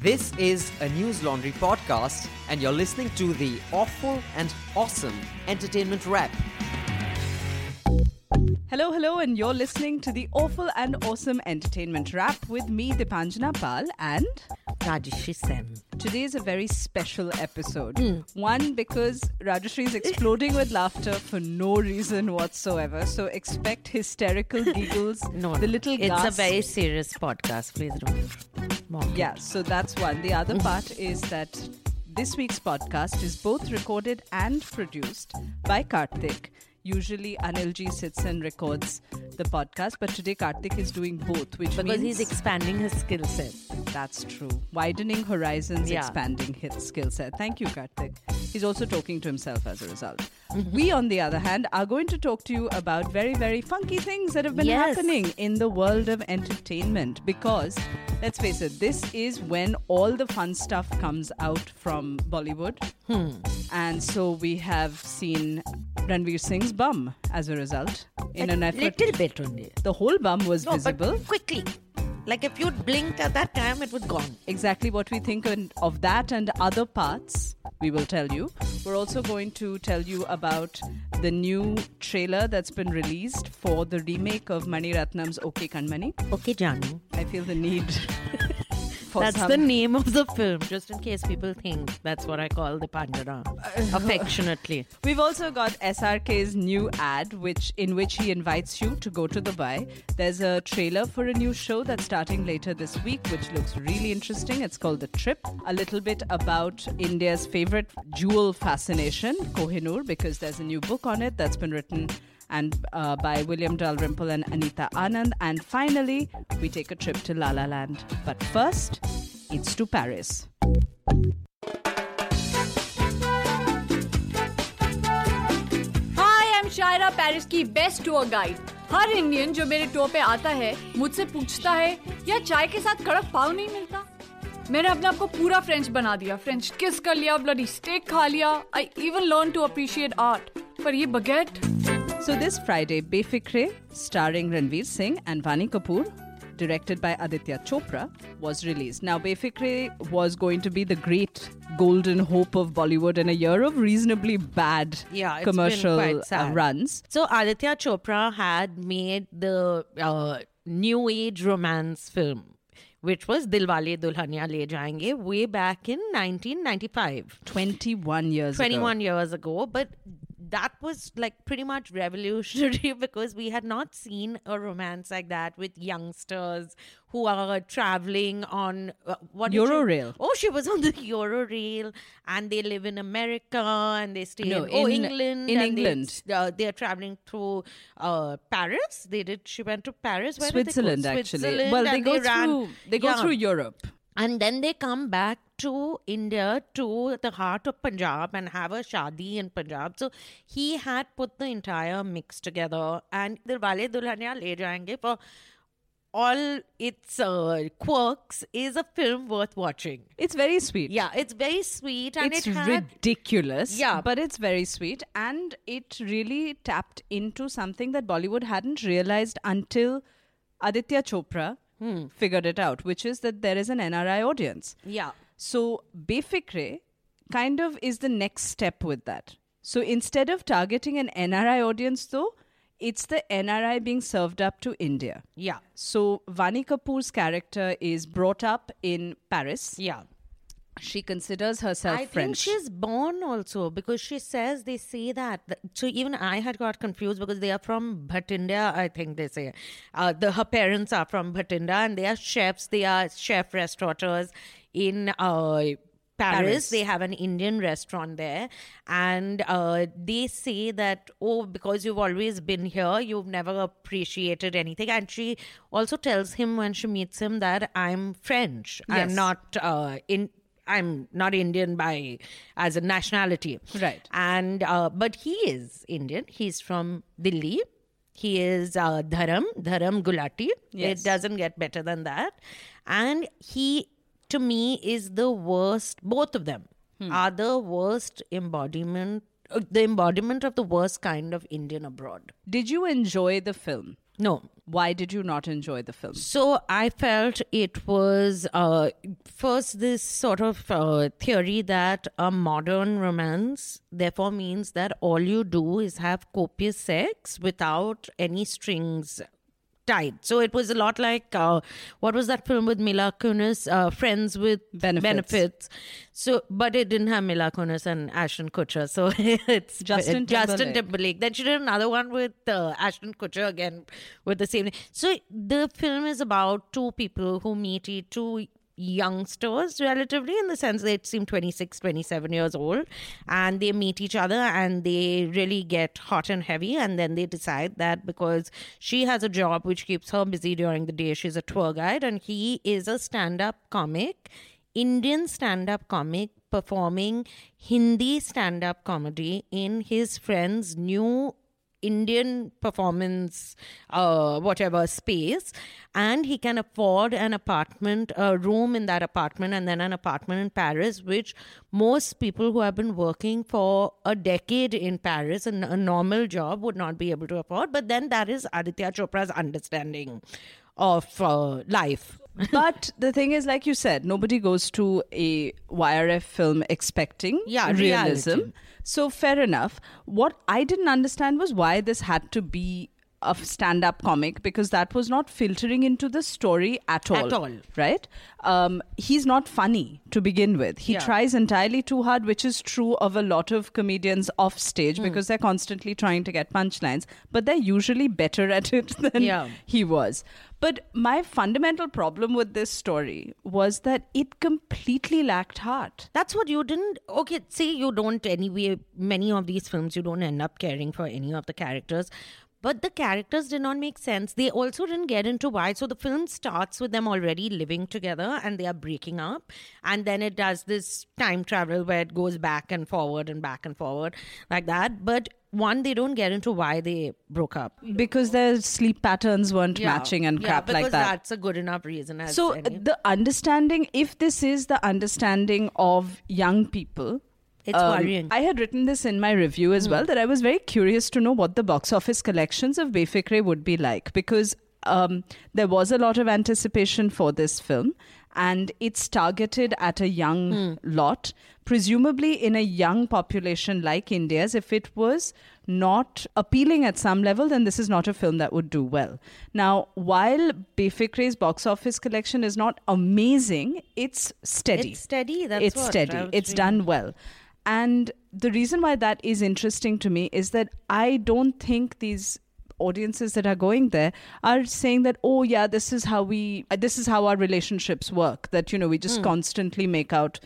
This is a Newslaundry podcast, and you're listening to the awful and awesome entertainment wrap. Hello, hello, and you're listening to the awful and awesome entertainment wrap with me, Deepanjana Pal, and Rajyasree Sen. today is a very special episode. Hmm. One, because Rajyasree is exploding with laughter for no reason whatsoever. So expect hysterical giggles. No, the little it's gasp. a very serious podcast. Please don't mock it. Yeah, so that's one. The other mm-hmm. part is that this week's podcast is both recorded and produced by Karthik. Usually Anilji sits and records the podcast, but today Karthik is doing both, which because means he's expanding his skill set. that's true. Widening horizons, Yeah. expanding his skill set. Thank you, Karthik. He's also talking to himself as a result. Mm-hmm. We, on the other hand, are going to talk to you about very, very funky things that have been Yes. happening in the world of entertainment. Because, let's face it, this is when all the fun stuff comes out from Bollywood. Hmm. And so we have seen Ranveer Singh's bum as a result. In an effort, little bit only. the whole bum was No, visible. but quickly. Like if you'd blinked at that time, it was gone. exactly what we think of that and other parts, we will tell you. We're also going to tell you about the new trailer that's been released for the remake of Mani Ratnam's OK Kanmani. Okay, Jaanu. I feel the need That's the name of the film, just in case people think that's what I call Deepanjana. Affectionately. We've also got SRK's new ad, which in which he invites you to go to Dubai. There's a trailer for a new show that's starting later this week, which looks really interesting. It's called The Trip. A little bit about India's favorite jewel fascination, Kohinoor, because there's a new book on it that's been written and uh, by William Dalrymple and Anita Anand. And finally, we take a trip to La La Land. But first, it's to Paris. Hi, I'm Shyra, Paris best tour guide. हर Indian जो मेरे tour पे आता है मुझसे पूछता है या चाय के साथ कड़क पाव नहीं मिलता मैंने अपने आप को पूरा फ्रेंच बना दिया फ्रेंच किस कर लिया ब्लडी स्टेक खा लिया I even learn to appreciate art पर ये baguette so this Friday, Befikre, starring Ranveer Singh and Vaani Kapoor, directed by Aditya Chopra, was released. Now, Befikre was going to be the great golden hope of Bollywood in a year of reasonably bad Yeah, commercial uh, runs. So Aditya Chopra had made the uh, new age romance film, which was Dilwale Dulhania Le Jayenge, way back in 1995. 21 years 21 ago. years ago but that was like pretty much revolutionary because we had not seen a romance like that with youngsters who are traveling on uh, what oh she was on the Euro Eurorail and they live in America and they stay No, in, oh, in- England in and England. they, uh, they are traveling through uh, Paris they did she went to Paris Where they? Switzerland, actually. Switzerland, Well, they go ran- through they go Yeah through Europe. And then they come back to India to the heart of Punjab and have a shadi in Punjab. So he had put the entire mix together and Dilwale Dulhania Le Jayenge for all its uh, quirks is a film worth watching. It's very sweet. Yeah, it's very sweet and it's it had ridiculous. Yeah. But it's very sweet. And it really tapped into something that Bollywood hadn't realized until Aditya Chopra Hmm. figured it out, which is that there is an NRI audience. yeah. So Befikre kind of is the next step with that. So instead of targeting an NRI audience, though, it's the NRI being served up to India. Yeah. So Vaani Kapoor's character is brought up in Paris. Yeah. She considers herself I think French. she's born also because she says they say that. So even I had got confused because they are from Bhatinda. I think they say uh, the her parents are from Bhatinda and they are chefs. They are chef restaurateurs in. Uh, Paris. Paris. they have an Indian restaurant there, and uh, they say that oh, because you've always been here, you've never appreciated anything. And she also tells him when she meets him that I'm French. I'm not uh, in. I'm not Indian by as a nationality, Right. And uh, but he is Indian. He's from Delhi. He is uh, Dharam Dharam Gulati. Yes. It doesn't get better than that. And he, to me, is the worst. Both of them are the worst embodiment. uh, The embodiment of the worst kind of Indian abroad. Did you enjoy the film? No, Why did you not enjoy the film? So I felt it was uh, first this sort of uh, theory that a modern romance therefore means that all you do is have copious sex without any strings tied. So it was a lot like uh, what was that film with Mila Kunis, uh, Friends with Benefits. Benefits. So, but it didn't have Mila Kunis and Ashton Kutcher. So it's Justin Justin Timberlake. Timberlake. Then she did another one with uh, Ashton Kutcher again with the same. So the film is about two people who meet, e- two youngsters relatively in the sense they seem 26 27 years old and they meet each other and they really get hot and heavy and then they decide that because she has a job which keeps her busy during the day she's a tour guide and he is a stand-up comic Indian stand up comic performing Hindi stand up comedy in his friend's new Indian performance, uh, whatever space, and he can afford an apartment, a room in that apartment, and then an apartment in Paris, which most people who have been working for a decade in Paris and a normal job would not be able to afford. But then that is Aditya Chopra's understanding of uh, life. but the thing is, like you said, nobody goes to a YRF film expecting Yeah, realism. reality. So fair enough. What I didn't understand was why this had to be a stand-up comic because that was not filtering into the story at all. At all. right? Um, he's not funny to begin with. He Yeah. tries entirely too hard, which is true of a lot of comedians off stage because they're constantly trying to get punchlines, but they're usually better at it than Yeah. he was. But my fundamental problem with this story was that it completely lacked heart. That's what you didn't. Okay, see, you don't anyway. Many of these films, you don't end up caring for any of the characters. But the characters did not make sense. They also didn't get into why. So the film starts with them already living together and they are breaking up. And then it does this time travel where it goes back and forward and back and forward like that. But one, they don't get into why they broke up. Because their sleep patterns weren't matching and yeah, crap like that. that's a good enough reason. As So any. the understanding, if this is the understanding of young people, um, worrying. I had written this in my review as well that I was very curious to know what the box office collections of Befikre would be like because um, there was a lot of anticipation for this film and it's targeted at a young Hmm. lot, presumably in a young population like India's. If it was not appealing at some level, then this is not a film that would do well. Now, while Befikre's box office collection is not amazing, it's steady. It's steady, that's it's steady. It's done well. And the reason why that is interesting to me is that I don't think these audiences that are going there are saying that oh yeah this is how we uh, this is how our relationships work that you know we just constantly make out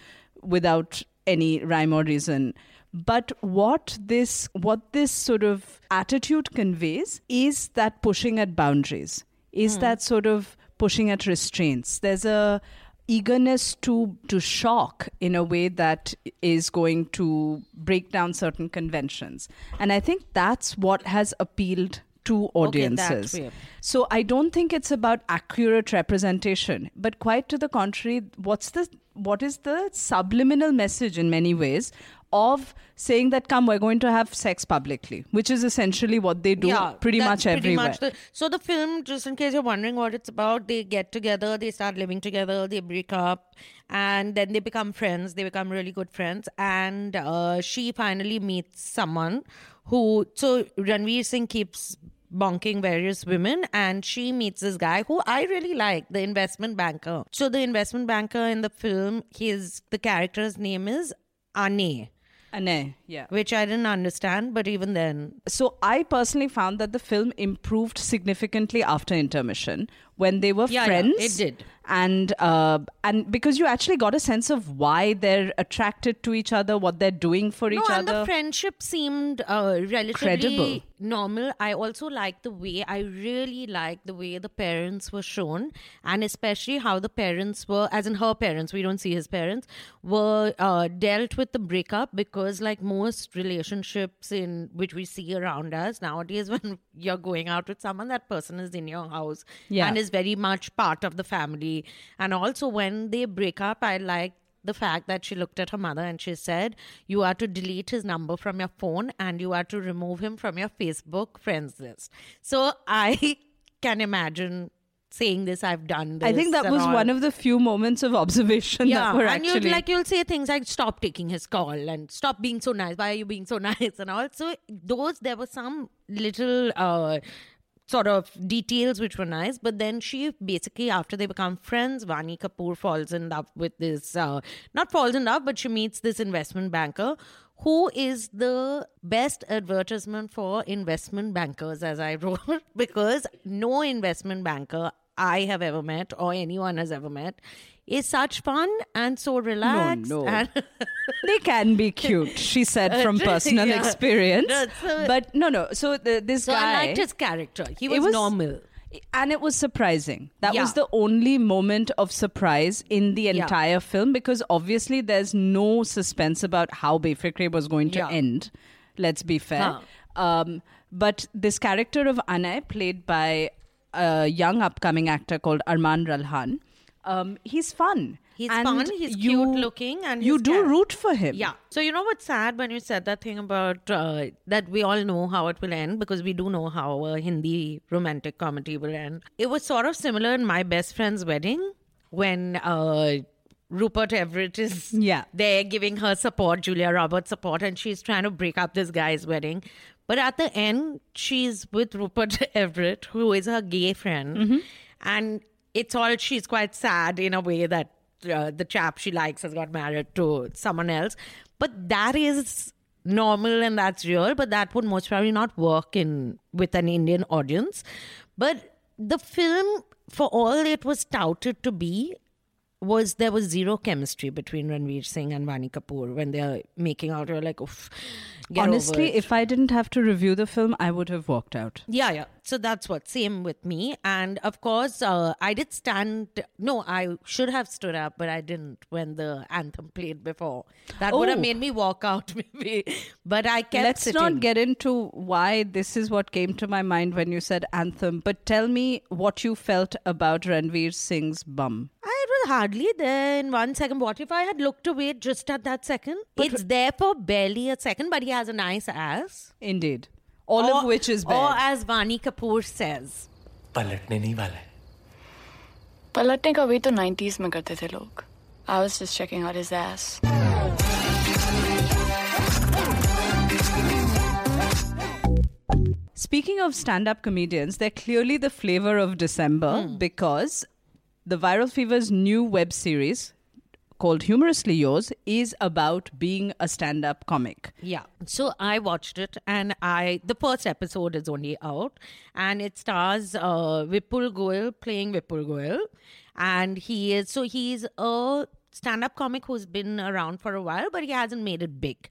without any rhyme or reason. But what this what this sort of attitude conveys is that pushing at boundaries is that sort of pushing at restraints. There's a eagerness to to shock in a way that is going to break down certain conventions and i think that's what has appealed to audiences way. so i don't think it's about accurate representation but quite to the contrary what's the what is the subliminal message in many ways of saying that come we're going to have sex publicly which is essentially what they do pretty that's much pretty everywhere much the- so the film, just in case you're wondering what it's about, they get together, they start living together, they break up, and then they become friends. They become really good friends, and uh, she finally meets someone who. So Ranveer Singh keeps bonking various women and she meets this guy who I really like, the investment banker. So the investment banker in the film, his the character's name is Anay, Anay, yeah. Which I didn't understand, but even then. So I personally found that the film improved significantly after intermission when they were Yeah, yeah, friends. it did. and uh, and because you actually got a sense of why they're attracted to each other, what they're doing for no, each and other. the friendship seemed uh, relatively Credible. normal. I also like the way I really like the way the parents were shown, and especially how the parents were, as in her parents, we don't see his parents, were uh, dealt with the breakup because, like most relationships in which we see around us nowadays, when you're going out with someone, that person is in your house Yeah. and is very much part of the family. And also, when they break up, I like the fact that she looked at her mother and she said, You are to delete his number from your phone and you are to remove him from your Facebook friends list. So I can imagine saying this. I've done this. I think that was all. one of the few moments of observation yeah, that were and actually you'd like you'll say things like "Stop taking his call" and "Stop being so nice." Why are you being so nice? And also those there were some little uh, sort of details which were nice. But then she basically, after they become friends, Vaani Kapoor falls in love with this. Uh, not falls in love, but she meets this investment banker. Who is the best advertisement for investment bankers, as I wrote? because no investment banker I have ever met or anyone has ever met is such fun and so relaxed. no. And they can be cute, she said from personal Yeah. experience. No, so- but no, no. So the, this so guy, I liked his character. He was, was- normal. and it was surprising. That was the only moment of surprise in the Yeah. entire film because obviously there's no suspense about how Befikre was going to Yeah. end. Let's be fair. Um, but this character of Anay, played by a young upcoming actor called Armaan Ralhan, um, he's fun. He's And fun, he's you- cute looking, and you do char- root for him. Yeah. So you know what's sad when you said that thing about uh, that we all know how it will end because we do know how a Hindi romantic comedy will end. It was sort of similar in my best friend's wedding when uh, Rupert Everett is Yeah. there giving her support, Julia Roberts support, and she's trying to break up this guy's wedding. But at the end, she's with Rupert Everett, who is her gay friend, Mm-hmm. and it's all she's quite sad in a way that uh, the chap she likes has got married to someone else. But that is normal and that's real. But that would most probably not work in with an Indian audience. But the film, for all it was touted to be, was there was zero chemistry between Ranveer Singh and Vaani Kapoor when they're making out. You're like, Oof, Honestly, it." if I didn't have to review the film, I would have walked out. Yeah, yeah. So that's what same with me. And of course, uh, I did stand. No, I should have stood up, but I didn't when the anthem played before. That would have Oh. made me walk out, maybe. But I kept Let's sitting. not get into why this is what came to my mind when you said anthem, but tell me what you felt about Ranveer Singh's bum. I was hardly there in one second. What if I had looked away just at that second? it's there for barely a second, but he has a nice ass. Indeed. All or, of which is bad. Or as Vaani Kapoor says. पलटने नहीं वाला है पलटने का भी तो 90s में करते थे लोग I was just checking out his ass. Speaking of stand up comedians, they're clearly the flavor of December mm. because the Viral Fever's new web series, called Humorously Yours is about being a stand up comic. Yeah. So I watched it and I the first episode is only out and it stars uh Vipul Goel playing Vipul Goel and he is so he's a stand-up comic who's been around for a while but he hasn't made it big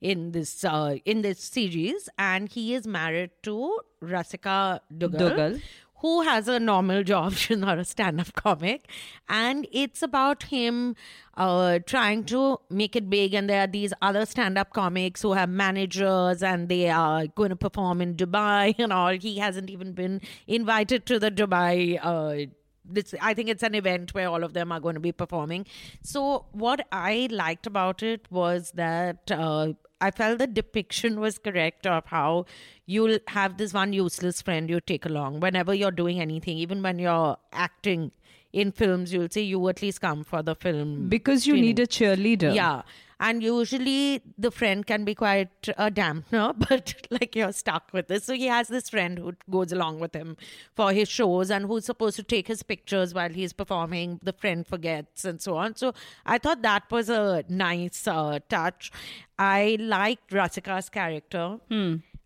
in this uh, in this series and he is married to Rasika Dugal, Dugal. Who has a normal job. She's not a stand up comic. And it's about him uh, trying to make it big. And there are these other stand up comics who have managers and they are going to perform in Dubai and all. He hasn't even been invited to the Dubai. Uh, this, I think it's an event where all of them are going to be performing. So, what I liked about it was that uh, I felt the depiction was correct of how you'll have this one useless friend you take along whenever you're doing anything, even when you're acting in films, you'll say you at least come for the film. Because you need a cheerleader. Yeah. And usually the friend can be quite a dampener, but like you're stuck with this. So he has this friend who goes along with him for his shows and who's supposed to take his pictures while he's performing. The friend forgets and so on. So I thought that was a nice uh, touch. I liked Rasika's character.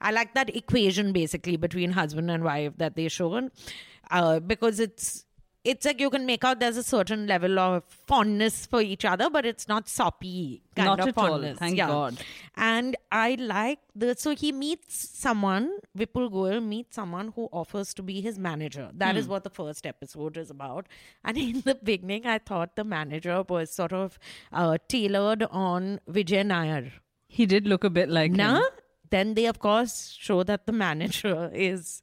I like that equation basically between husband and wife that they shown uh, because it's it's like you can make out there's a certain level of fondness for each other, but it's not soppy kind Not of at all, fondness. thank God. And I like the so he meets someone, Vipul Goel meets someone who offers to be his manager. That Hmm. is what the first episode is about. And in the beginning, I thought the manager was sort of uh, tailored on Vijay Nair. He did look a bit like Nah? him. Then they, of course, show that the manager is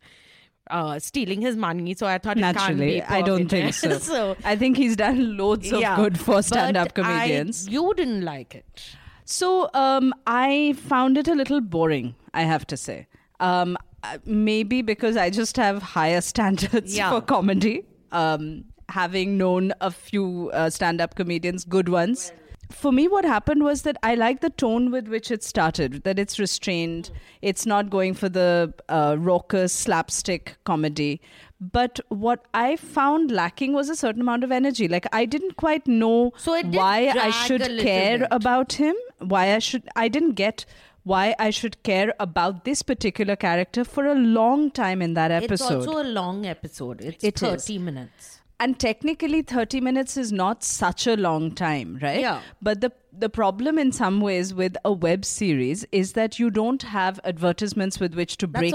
uh, stealing his money. So I thought it can't Naturally, I don't think so. so I think he's done loads of yeah. good for stand-up But I- comedians. you didn't like it. So um, I found it a little boring, I have to say. Um, uh, maybe because I just have higher standards Yeah. for comedy. Um, having known a few uh, stand-up comedians, good ones. For me, what happened was that I like the tone with which it started. That it's restrained. It's not going for the uh, raucous slapstick comedy. But what I found lacking was a certain amount of energy. Like I didn't quite know So why I should care bit. about him. Why I should. I didn't get why I should care about this particular character for a long time in that episode. It's also a long episode. It's It is. 30 minutes. And technically 30 minutes is not such a long time right? Yeah. but the the problem in some ways with a web series is that you don't have advertisements with which to break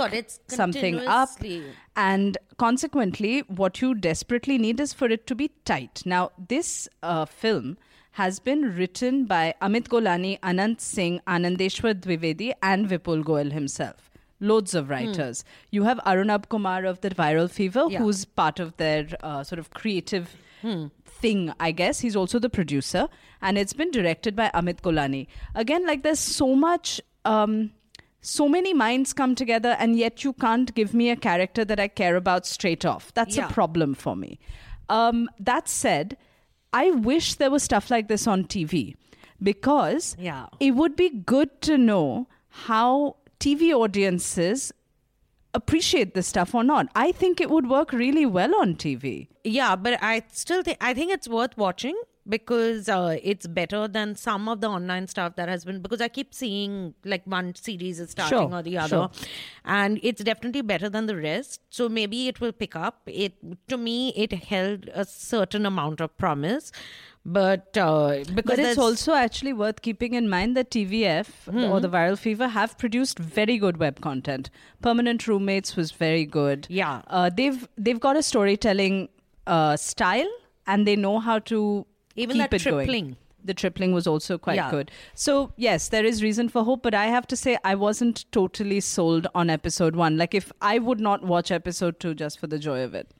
something up. and consequently what you desperately need is for it to be tight. Now this uh, film has been written by Amit Golani, Anant Singh, Anandeshwar Dwivedi, and Vipul Goel himself. Loads of writers. You have Arunabh Kumar of the Viral Fever, Yeah. who's part of their uh, sort of creative thing, I guess. He's also the producer, and it's been directed by Amit Golani. Again, like there's so much. Um, so many minds come together, and yet you can't give me a character that I care about straight off. That's Yeah. a problem for me. Um, that said, I wish there was stuff like this on TV because Yeah. it would be good to know how TV audiences appreciate this stuff or not. I think it would work really well on TV. Yeah, but I still think I think it's worth watching because uh, it's better than some of the online stuff that has been because I keep seeing like one series is starting Sure, or the other, sure. and it's definitely better than the rest. So maybe it will pick up. It to me it held a certain amount of promise, but uh, because But it's also actually worth keeping in mind that TVF or the Viral Fever have produced very good web content. Permanent Roommates was very good. Yeah. uh, they've they've got a storytelling uh, style and they know how to Even keep that it going. tripling. The tripling was also quite Yeah. good. So yes, there is reason for hope, but I have to say I wasn't totally sold on episode one. Like if I would not watch episode two just for the joy of it.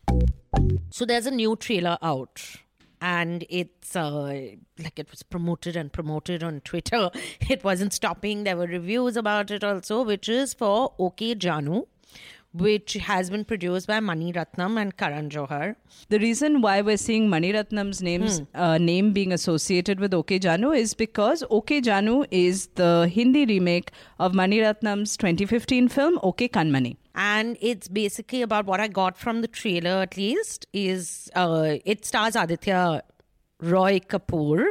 So there's a new trailer out. And it's uh, like it was promoted and promoted on Twitter. It wasn't stopping. There were reviews about it also, which is for OK Jaanu, which has been produced by Mani Ratnam and Karan Johar. The reason why we're seeing Mani Ratnam's names, uh, name being associated with OK Jaanu is because OK Jaanu is the Hindi remake of Mani Ratnam's 2015 film OK Kanmani. and it's basically about what I got from the trailer at least is uh, it stars Aditya Roy Kapoor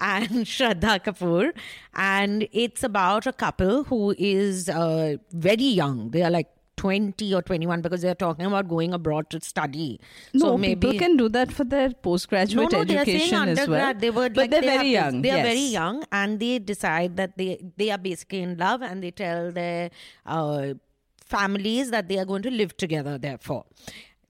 and Shraddha Kapoor and it's about a couple who is uh, very young they are like 20 or 21 because they're talking about going abroad to study No, so maybe people can do that for their postgraduate no, no, they are saying education as well. They were, but like, they're they very this- young. They are very young, and they decide that they they are basically in love, and they tell their uh, families that they are going to live together. Therefore,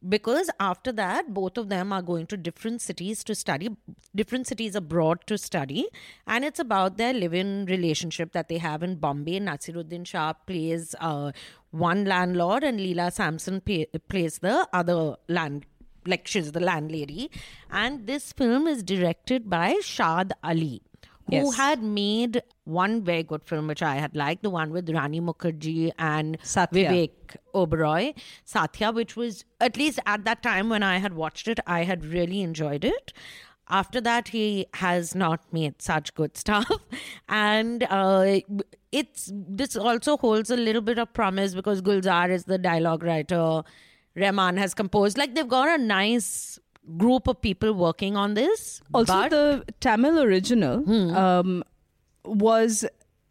because after that, both of them are going to different cities to study, different cities abroad to study, and it's about their live-in relationship that they have in Bombay. Naseeruddin Shah plays uh, one landlord, and Leela Samson pay, plays the other land like she's the landlady. And this film is directed by Shaad Ali, who Yes. had made one very good film which I had liked, the one with Rani Mukherjee and Saathiya. Vivek Oberoi, Saathiya, which was at least at that time when I had watched it, I had really enjoyed it. After that, he has not made such good stuff, and uh, it's this also holds a little bit of promise because Gulzar is the dialogue writer. Rahman has composed. Like they've got a nice group of people working on this. Also, but the Tamil original um, was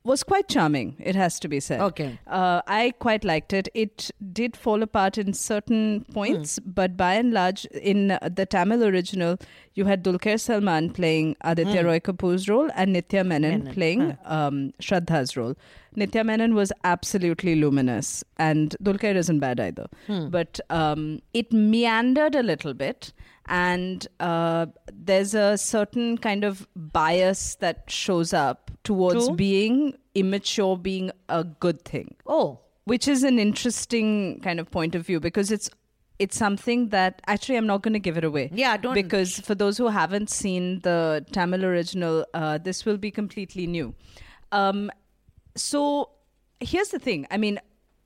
was quite charming. It has to be said. Okay. uh, I quite liked it. It did fall apart in certain points, but by and large, in the Tamil original, you had Dulquer Salmaan playing Aditya Roy Kapoor's role and Nitya Menon, playing um, Shraddha's role. Nitya Menon was absolutely luminous, and Dulquer isn't bad either. But um, it meandered a little bit, and uh, there's a certain kind of bias that shows up towards True. being immature being a good thing oh, which is an interesting kind of point of view because it's it's something that actually I'm not going to give it away. Yeah, don't- Because for those who haven't seen the Tamil original, uh, this will be completely new. Um, so here's the thing. I mean,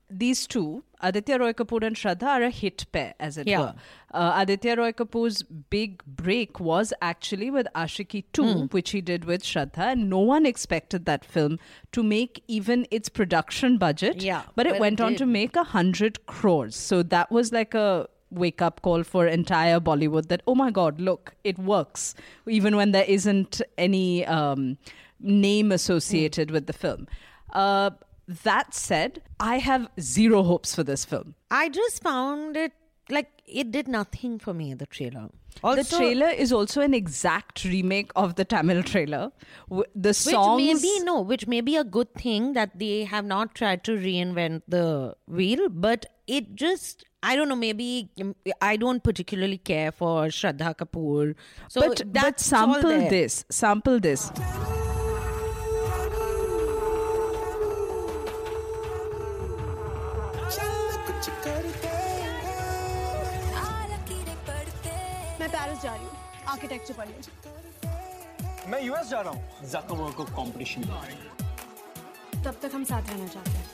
these two Aditya Roy Kapoor and Shraddha are a hit pair, as it Yeah. were. Uh, Aditya Roy Kapoor's big break was actually with Aashiqui 2, Hmm. which he did with Shraddha, and no one expected that film to make even its production budget. Yeah, but it but it went on to make a hundred crores. So that was like a wake up call for entire Bollywood that, oh my God, look, it works, even when there isn't any um, name associated with the film. Uh, that said, I have zero hopes for this film. I just found it like it did nothing for me. The trailer. Also, the trailer is also an exact remake of the Tamil trailer. The which songs. may be no, which may be a good thing that they have not tried to reinvent the wheel, but it just. I don't know. Maybe um, I don't particularly care for Shraddha Kapoor. So but, but sample this. Sample this. मैं Paris जा रही हूँ architecture पढ़ने मैं US जा रहा हूँ। जाकोबो को कंपटीशन तब तक हम साथ रहना चाहते हैं।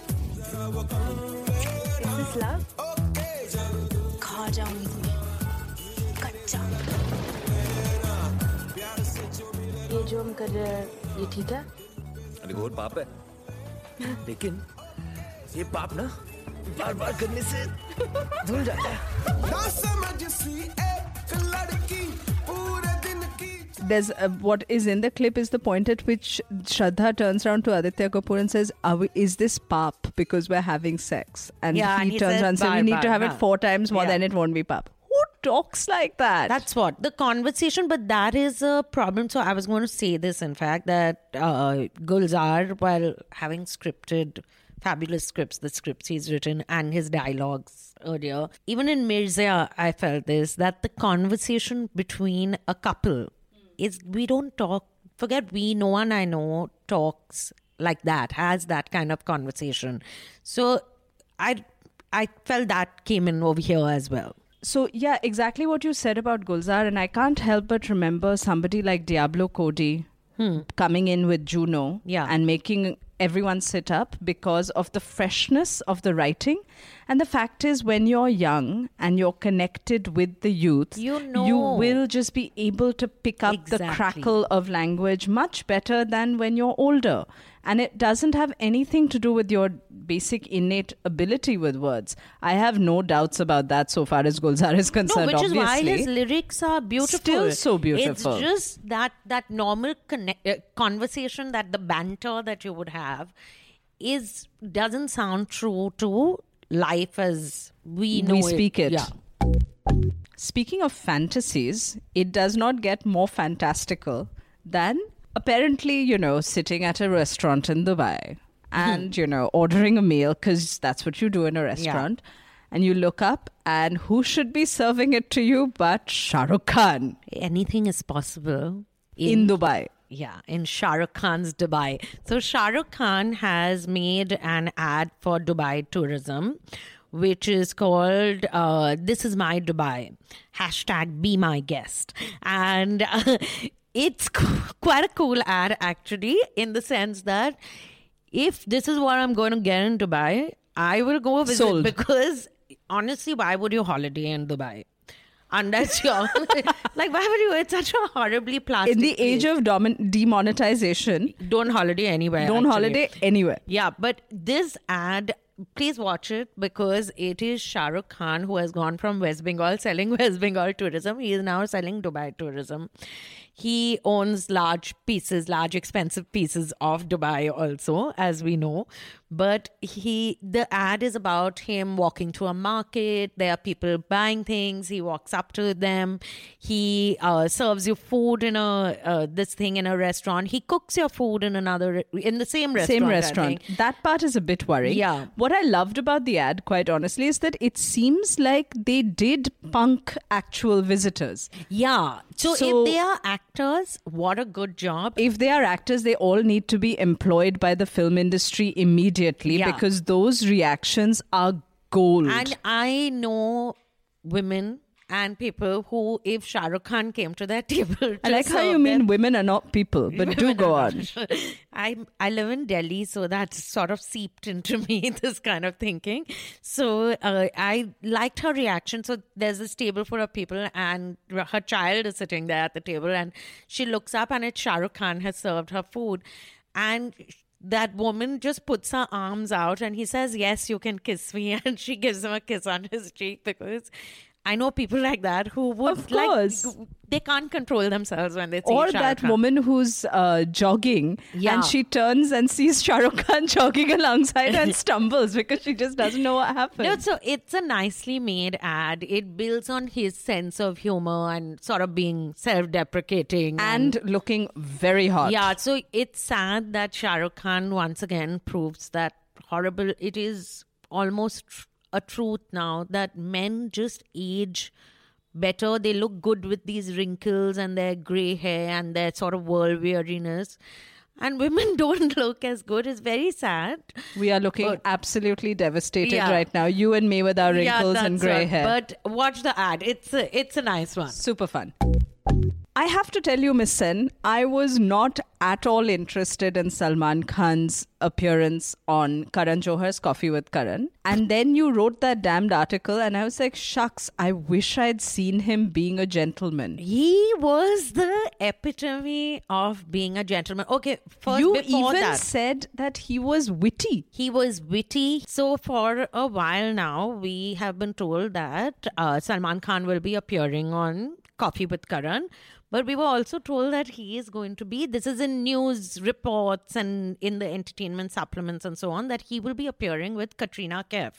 खा जाऊँगी कच्चा। ये जो हम कर रहे हैं ये ठीक है? अरे घोर पाप है। लेकिन ये पाप ना बार बार करने से धुल जाता है there's uh, what is in the clip is the point at which Shraddha turns around to Aditya Kapoor and says, Are we, "Is this pap because we're having sex?" And Yeah, he and he turns says, around and says, "Bar, "We need to bar, have it bar." four times more, Yeah. then it won't be pap." Who talks like that? That's what the conversation, but that is a problem. So I was going to say this, in fact, that uh, Gulzar, while having scripted fabulous scripts, the scripts he's written and his dialogues earlier, even in Mirzya, I felt this that the conversation between a couple is we don't talk. Forget we. No one I know talks like that. Has that kind of conversation. So I, I felt that came in over here as well. So yeah, exactly what you said about Gulzar, and I can't help but remember somebody like Diablo Cody coming in with Juno, Hmm. Yeah. and making everyone sit up because of the freshness of the writing. And the fact is, when you're young and you're connected with the youth, You know. you will just be able to pick up the crackle of language much better than when you're older. And it doesn't have anything to do with your basic innate ability with words. I have no doubts about that so far as Gulzar is concerned. No, which is why his lyrics are beautiful. Still so beautiful. It's just that that normal connect, uh, conversation, that the banter that you would have, is doesn't sound true to life as we know we speak it. Yeah. Speaking of fantasies, it does not get more fantastical than apparently, you know, sitting at a restaurant in Dubai and, you know, ordering a meal because that's what you do in a restaurant. And you look up, and who should be serving it to you but Shah Rukh Khan Anything is possible in Dubai. Yeah, in Shah Rukh Khan's Dubai. So Shah Rukh Khan has made an ad for Dubai tourism, which is called uh, "This is my Dubai." Hashtag Be my guest, and uh, it's quite a cool ad actually, in the sense that if this is what I'm going to get in Dubai, I will go visit Sold. because honestly, why would you holiday in Dubai? Unless you're like, why would you? It's such a horribly plastic. In the age place. of domin- demonetization, don't holiday anywhere. don't actually. holiday anywhere. Yeah, but this ad, please watch it because it is Shah Rukh Khan who has gone from West Bengal selling West Bengal tourism. He is now selling Dubai tourism. He owns large pieces, large expensive pieces of Dubai also, as we know. But he, the ad is about him walking to a market. There are people buying things. He walks up to them. He uh, serves you food in a uh, this thing in a restaurant. He cooks your food in another in the same restaurant. Same restaurant. That part is a bit worrying. Yeah. What I loved about the ad, quite honestly, is that it seems like they did punk actual visitors. Yeah. So, So- if they are actors, what a good job. If they are actors, they all need to be employed by the film industry immediately Yeah. because those reactions are gold. And I know women and people who, if Shah Rukh Khan came to their table, I like how you mean them- women are not people, but do go on. I I live in Delhi, so that's sort of seeped into me this kind of thinking. So uh, I liked her reaction. So there's this table full of people, and her child is sitting there at the table, and she looks up, and it's Shah Rukh Khan has served her food, and. That woman just puts her arms out and he says, Yes, you can kiss me. And she gives him a kiss on his cheek because I know people like that who would Of like course. they can't control themselves when they see Or Shah that Khan. woman who's uh, jogging Yeah. and she turns and sees Shah Rukh Khan jogging alongside her and stumbles because she just doesn't know what happened. No, so it's a nicely made ad. It builds on his sense of humor and sort of being self-deprecating and looking very hot. yeah. So it's sad that Shah Rukh Khan once again proves that horrible. It is almost a truth now that men just age better. They look good with these wrinkles and their gray hair and their sort of world weariness. And women don't look as good. It's very sad. We are looking But- absolutely devastated Yeah. right now. You and me with our wrinkles and that's grey right. hair. But watch the ad. It's a, it's a nice one. Super fun. I have to tell you, Miss Sen, I was not at all interested in Salman Khan's appearance on Karan Johar's Coffee with Karan. And then you wrote that damned article, and I was like, shucks, I wish I'd seen him being a gentleman. He was the epitome of being a gentleman. Okay, first you even that, said that he was witty. he was witty. So for a while now, we have been told that uh, Salman Khan will be appearing on Coffee with Karan. But we were also told that he is going to be, this is in news reports and in the entertainment supplements and so on, that he will be appearing with Katrina Kaif.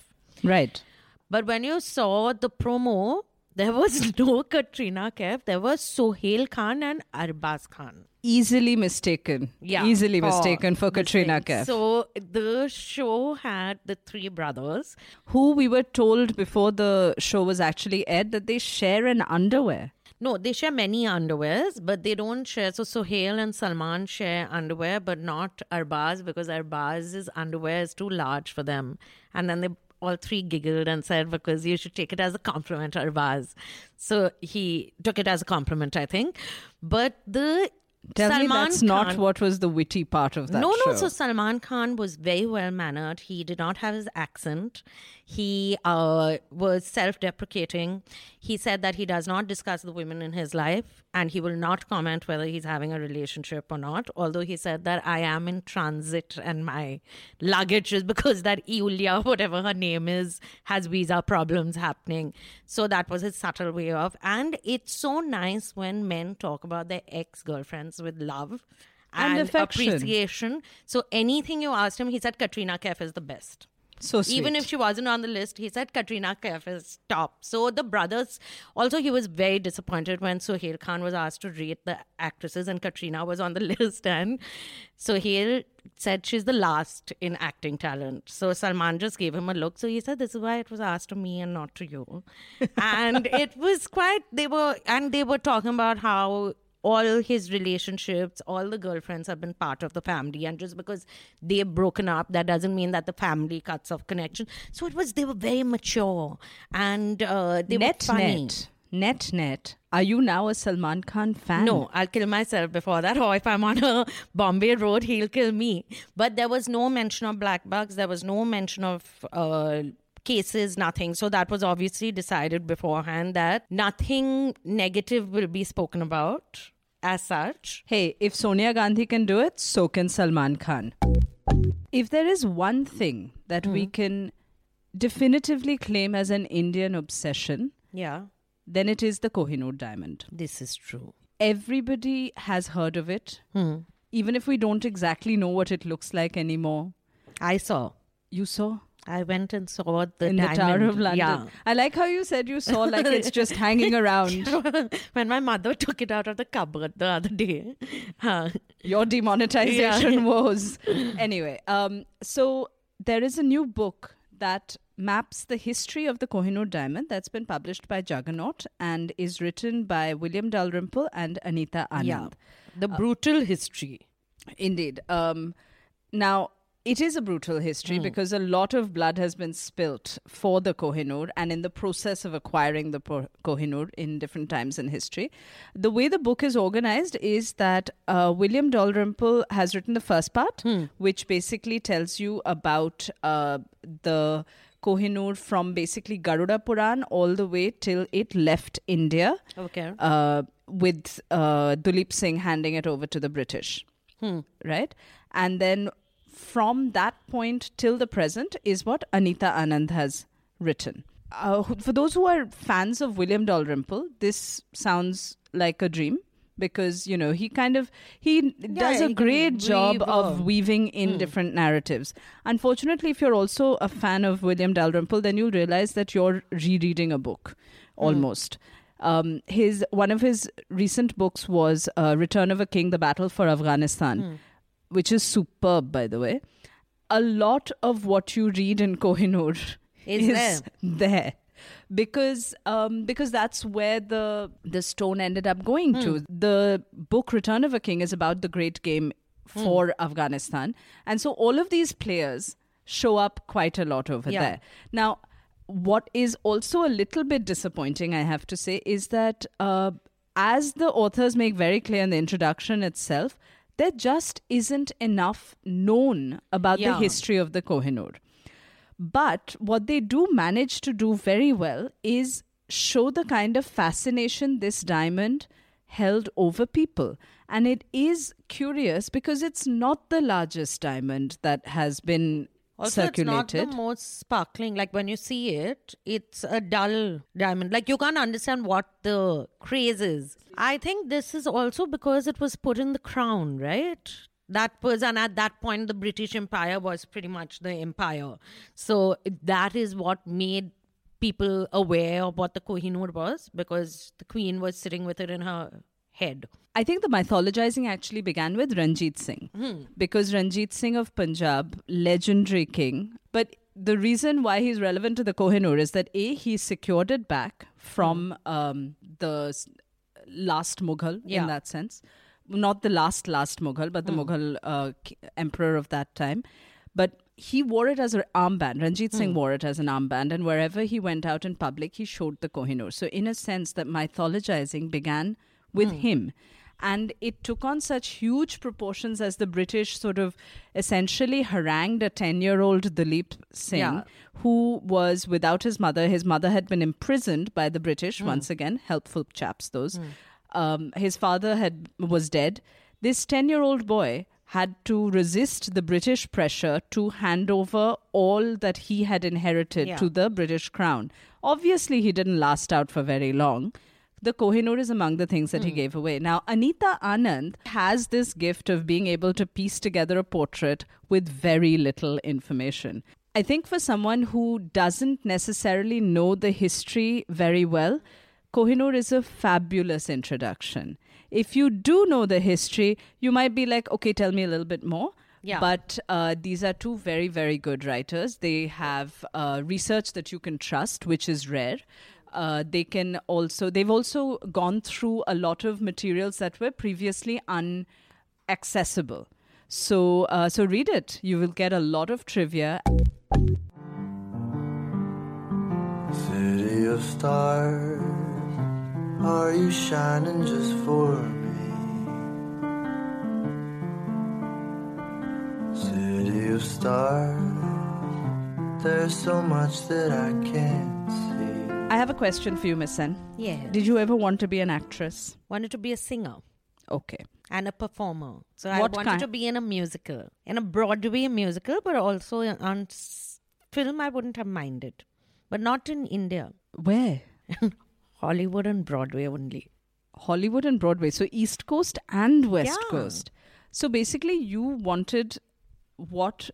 Right. But when you saw the promo, there was no Katrina Kaif. There was Sohail Khan and Arbaaz Khan. Easily mistaken. Yeah. Easily mistaken for Katrina. Kaif. So the show had the three brothers. who we were told before the show was actually aired that they share an underwear. No, they share many underwears, but they don't share. So Sohail and Salman share underwear, but not Arbaaz because Arbaaz's underwear is too large for them. And then they all three giggled and said, because you should take it as a compliment, Arbaaz. So he took it as a compliment, I think. But the Tell me Salman that's not Khan- what was the witty part of that no, show. no. So Salman Khan was very well mannered. He did not have his accent. He uh, was self deprecating. He said that he does not discuss the women in his life and he will not comment whether he's having a relationship or not. Although he said that I am in transit and my luggage is because that Yulia, whatever her name is, has visa problems happening. So that was his subtle way of. And it's so nice when men talk about their ex with love And and, appreciation. So anything you asked him, he said Katrina Kaif is the best. so sweet. Even if she wasn't on the list, he said Katrina Kaif is top. So the brothers, also he was very disappointed when Sohail Khan was asked to rate the actresses and Katrina was on the list and Sohail said she's the last in acting talent. So Salman just gave him a look. So he said, this is why it was asked to me and not to you. and it was quite, they were, and they were talking about how all his relationships, all the girlfriends have been part of the family, and just because they've broken up, that doesn't mean that the family cuts off connection. So it was they were very mature and uh, they net were funny. net net net. Are you now a Salman Khan fan? No, I'll kill myself before that. Or if I'm on a Bombay road, he'll kill me. But there was no mention of blackbucks. There was no mention of uh, cases, nothing. So that was obviously decided beforehand that nothing negative will be spoken about as such. Hey, if Sonia Gandhi can do it, so can Salman Khan. If there is one thing that we hmm. can definitively claim as an Indian obsession, Yeah, then it is the Kohinoor diamond. this is true. Everybody has heard of it, hmm. even if we don't exactly know what it looks like anymore. I saw. You saw I went and saw the in diamond. the Tower of London. Yeah. I like how you said you saw like it's just hanging around. when my mother took it out of the cupboard the other day. Uh, Your demonetization Yeah. woes. Anyway, um, so there is a new book that maps the history of the Kohinoor diamond that's been published by Juggernaut and is written by William Dalrymple and Anita Anand. yeah. The brutal history. Indeed. Um, now, it is a brutal history because a lot of blood has been spilt for the Kohinoor and in the process of acquiring the po- Kohinoor in different times in history. The way the book is organized is that uh, William Dalrymple has written the first part, which basically tells you about uh, the Kohinoor from basically Garuda Puran all the way till it left India Okay. uh, with uh, Duleep Singh handing it over to the British. Right? And then from that point till the present is what Anita Anand has written. Uh, for those who are fans of William Dalrymple, this sounds like a dream because you know he kind of he does a can great job of weaving in different narratives. Unfortunately, if you're also a fan of William Dalrymple, then you'll realize that you're rereading a book almost. Um, his one of his recent books was uh, Return of a King: The Battle for Afghanistan, which is superb, by the way. A lot of what you read in Kohinoor Is is there because um, because that's where the the stone ended up going to. The book Return of a King is about the great game for Afghanistan, and so all of these players show up quite a lot over Yeah. there. Now, what is also a little bit disappointing, I have to say, is that uh, as the authors make very clear in the introduction itself, there just isn't enough known about the history of the Kohinoor. But what they do manage to do very well is show the kind of fascination this diamond held over people. And it is curious because it's not the largest diamond that has been Also, circulated. it's not the most sparkling. Like when you see it, it's a dull diamond. Like you can't understand what the craze is. I think this is also because it was put in the crown, right? That was, and at that point, the British Empire was pretty much the empire. So that is what made people aware of what the Kohinoor was because the queen was sitting with it in her head. I think the mythologizing actually began with Ranjit Singh because Ranjit Singh of Punjab, legendary king. But the reason why he's relevant to the Kohinoor is that A, he secured it back from um, the last Mughal Yeah. in that sense. Not the last, last Mughal, but the Mughal uh, emperor of that time. But he wore it as an armband. Ranjit Singh wore it as an armband, and wherever he went out in public, he showed the Kohinoor. So, in a sense, that mythologizing began with hmm. him. And it took on such huge proportions as the British sort of essentially harangued a 10 year old Duleep Singh, Yeah. who was without his mother. His mother had been imprisoned by the British, hmm. once again, helpful chaps, those. Hmm. Um, his father had was dead. This 10 year old boy had to resist the British pressure to hand over all that he had inherited Yeah. to the British crown. Obviously, he didn't last out for very long. The Kohinoor is among the things that he gave away. Now, Anita Anand has this gift of being able to piece together a portrait with very little information. I think for someone who doesn't necessarily know the history very well, Kohinoor is a fabulous introduction. If you do know the history, you might be like, okay, tell me a little bit more. Yeah. But uh, these are two very, very good writers. They have uh, research that you can trust, which is rare. Uh, they can also, they've also gone through a lot of materials that were previously unaccessible. So, uh, so read it. You will get a lot of trivia. City of stars, are you shining just for me? City of stars, there's so much that I can't see. I have a question for you, Miss Sen. Yeah. Did you ever want to be an actress? Wanted to be a singer. Okay. and a performer. So What I wanted kind- to be in a musical, in a Broadway musical, but also on s- film. I wouldn't have minded, but not in India. Where? Hollywood and Broadway only. Hollywood and Broadway. So East Coast and West Yeah. Coast. So basically, you wanted what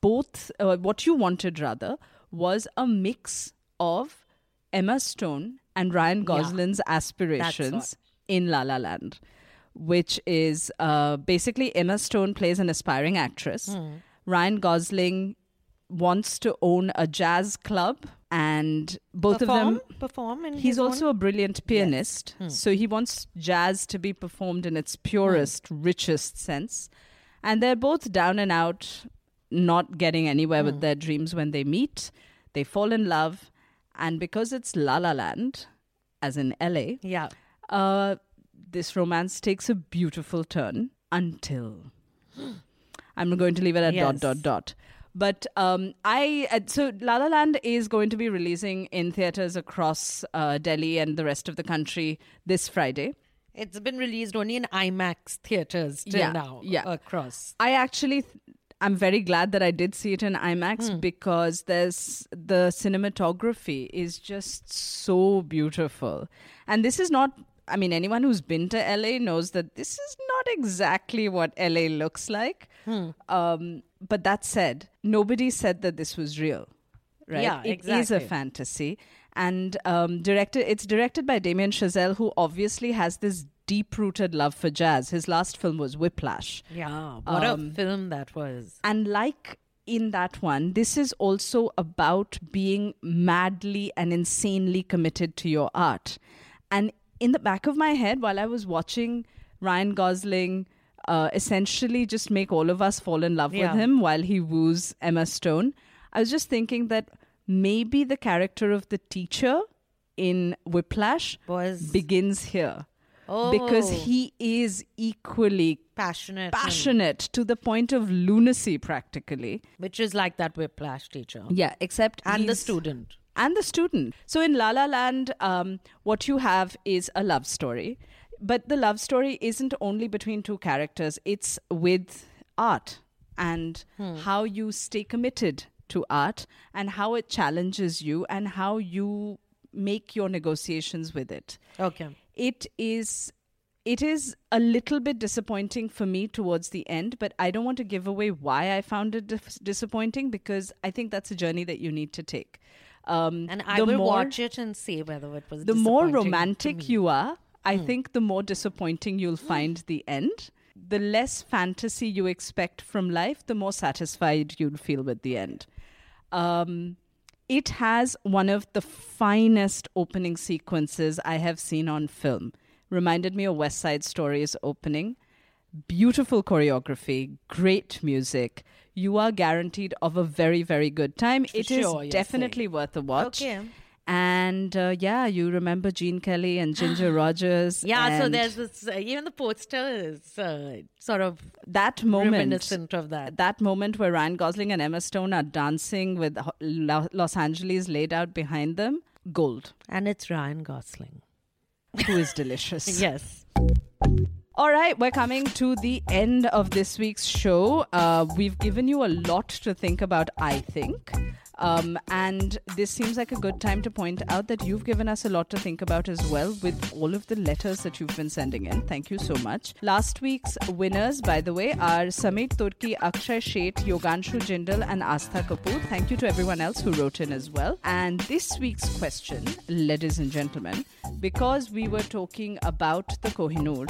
both, uh, what you wanted rather, was a mix of Emma Stone and Ryan Gosling's aspirations in La La Land, which is uh, basically Emma Stone plays an aspiring actress. Ryan Gosling wants to own a jazz club, and both perform, of them perform, and He's also a brilliant pianist, Hmm. so he wants jazz to be performed in its purest, richest sense. And they're both down and out not getting anywhere with their dreams when they meet. They fall in love, and because it's La La Land, as in LA, Yeah. uh, this romance takes a beautiful turn until I'm going to leave it at dot Yes. dot dot. But um, I uh, so La La Land is going to be releasing in theaters across uh, Delhi and the rest of the country this Friday. It's been released only in IMAX theaters till Yeah, now. yeah. Across. I actually, th- I'm very glad that I did see it in IMAX Hmm. because there's the cinematography is just so beautiful, and this is not. I mean, anyone who's been to LA knows that this is not exactly what LA looks like. Hmm. Um, but that said, nobody said that this was real, right? Yeah, exactly. It is a fantasy, and um, directed. It's directed by Damien Chazelle, who obviously has this deep-rooted love for jazz. His last film was Whiplash. Yeah. What Um, a film that was. And like in that one, this is also about being madly and insanely committed to your art. And in the back of my head, while I was watching Ryan Gosling uh, essentially just make all of us fall in love Yeah. with him while he woos Emma Stone, I was just thinking that maybe the character of the teacher in Whiplash Was begins here. Because Oh. he is equally passionate. and- passionate to the point of lunacy practically Which is like that whiplash teacher. yeah except And the student. and the student so in la la land um, what you have is a love story but the love story isn't only between two characters it's with art and how you stay committed to art and how it challenges you and how you make your negotiations with it Okay. It is it is a little bit disappointing for me towards the end but i don't want to give away why i found it dis- disappointing because i think that's a journey that you need to take. Um, And I will more- watch it and see whether it was the more romantic you are i think the more disappointing you'll find the end. The less fantasy you expect from life the more satisfied you'll feel with the end. Um, it has one of the finest opening sequences I have seen on film. Reminded me of West Side Story's opening. Beautiful choreography, great music. You are guaranteed of a very, very good time. It is sure, you're definitely worth a watch. Okay. And uh, yeah, you remember Gene Kelly and Ginger Rogers. Yeah, so there's this, uh, even the poster is uh, sort of that moment reminiscent of that. that moment where Ryan Gosling and Emma Stone are dancing with Lo- Los Angeles laid out behind them, gold, And it's Ryan Gosling. who is delicious. Yes. All right, we're coming to the end of this week's show. Uh, we've given you a lot to think about, I think. Um, and this seems like a good time to point out that you've given us a lot to think about as well with all of the letters that you've been sending in. Thank you so much. Last week's winners, by the way, are Samit Turki, Akshay Sheth, Yoganshu Jindal, and Astha Kapoor. Thank you to everyone else who wrote in as well. And this week's question, ladies and gentlemen, because we were talking about the Kohinoor,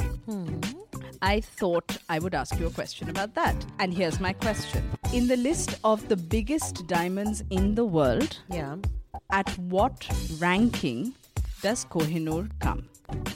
I thought I would ask you a question about that. And here's my question. In the list of the biggest diamonds the world, Yeah. at what ranking does Kohinoor come?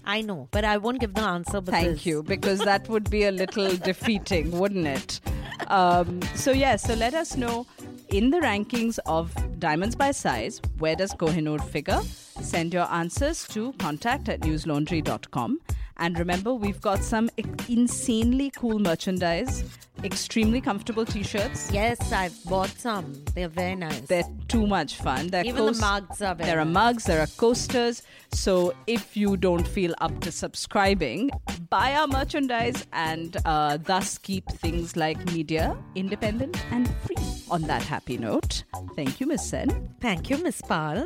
I know, but I won't give the answer Thank you, because that would be a little defeating, wouldn't it? Um, so, yes, so let us know in the rankings of diamonds by size, where does Kohinoor figure? Send your answers to contact at newslaundry.com. And remember, we've got some insanely cool merchandise, extremely comfortable t shirts. Yes, I've bought some. They're very nice. They're too much fun. They're Even the mugs are very There are mugs, there are coasters. So if you don't feel up to subscribing, buy our merchandise and uh, thus keep things like media independent and free. On that happy note, thank you, Miss Sen. Thank you, Miss Pal.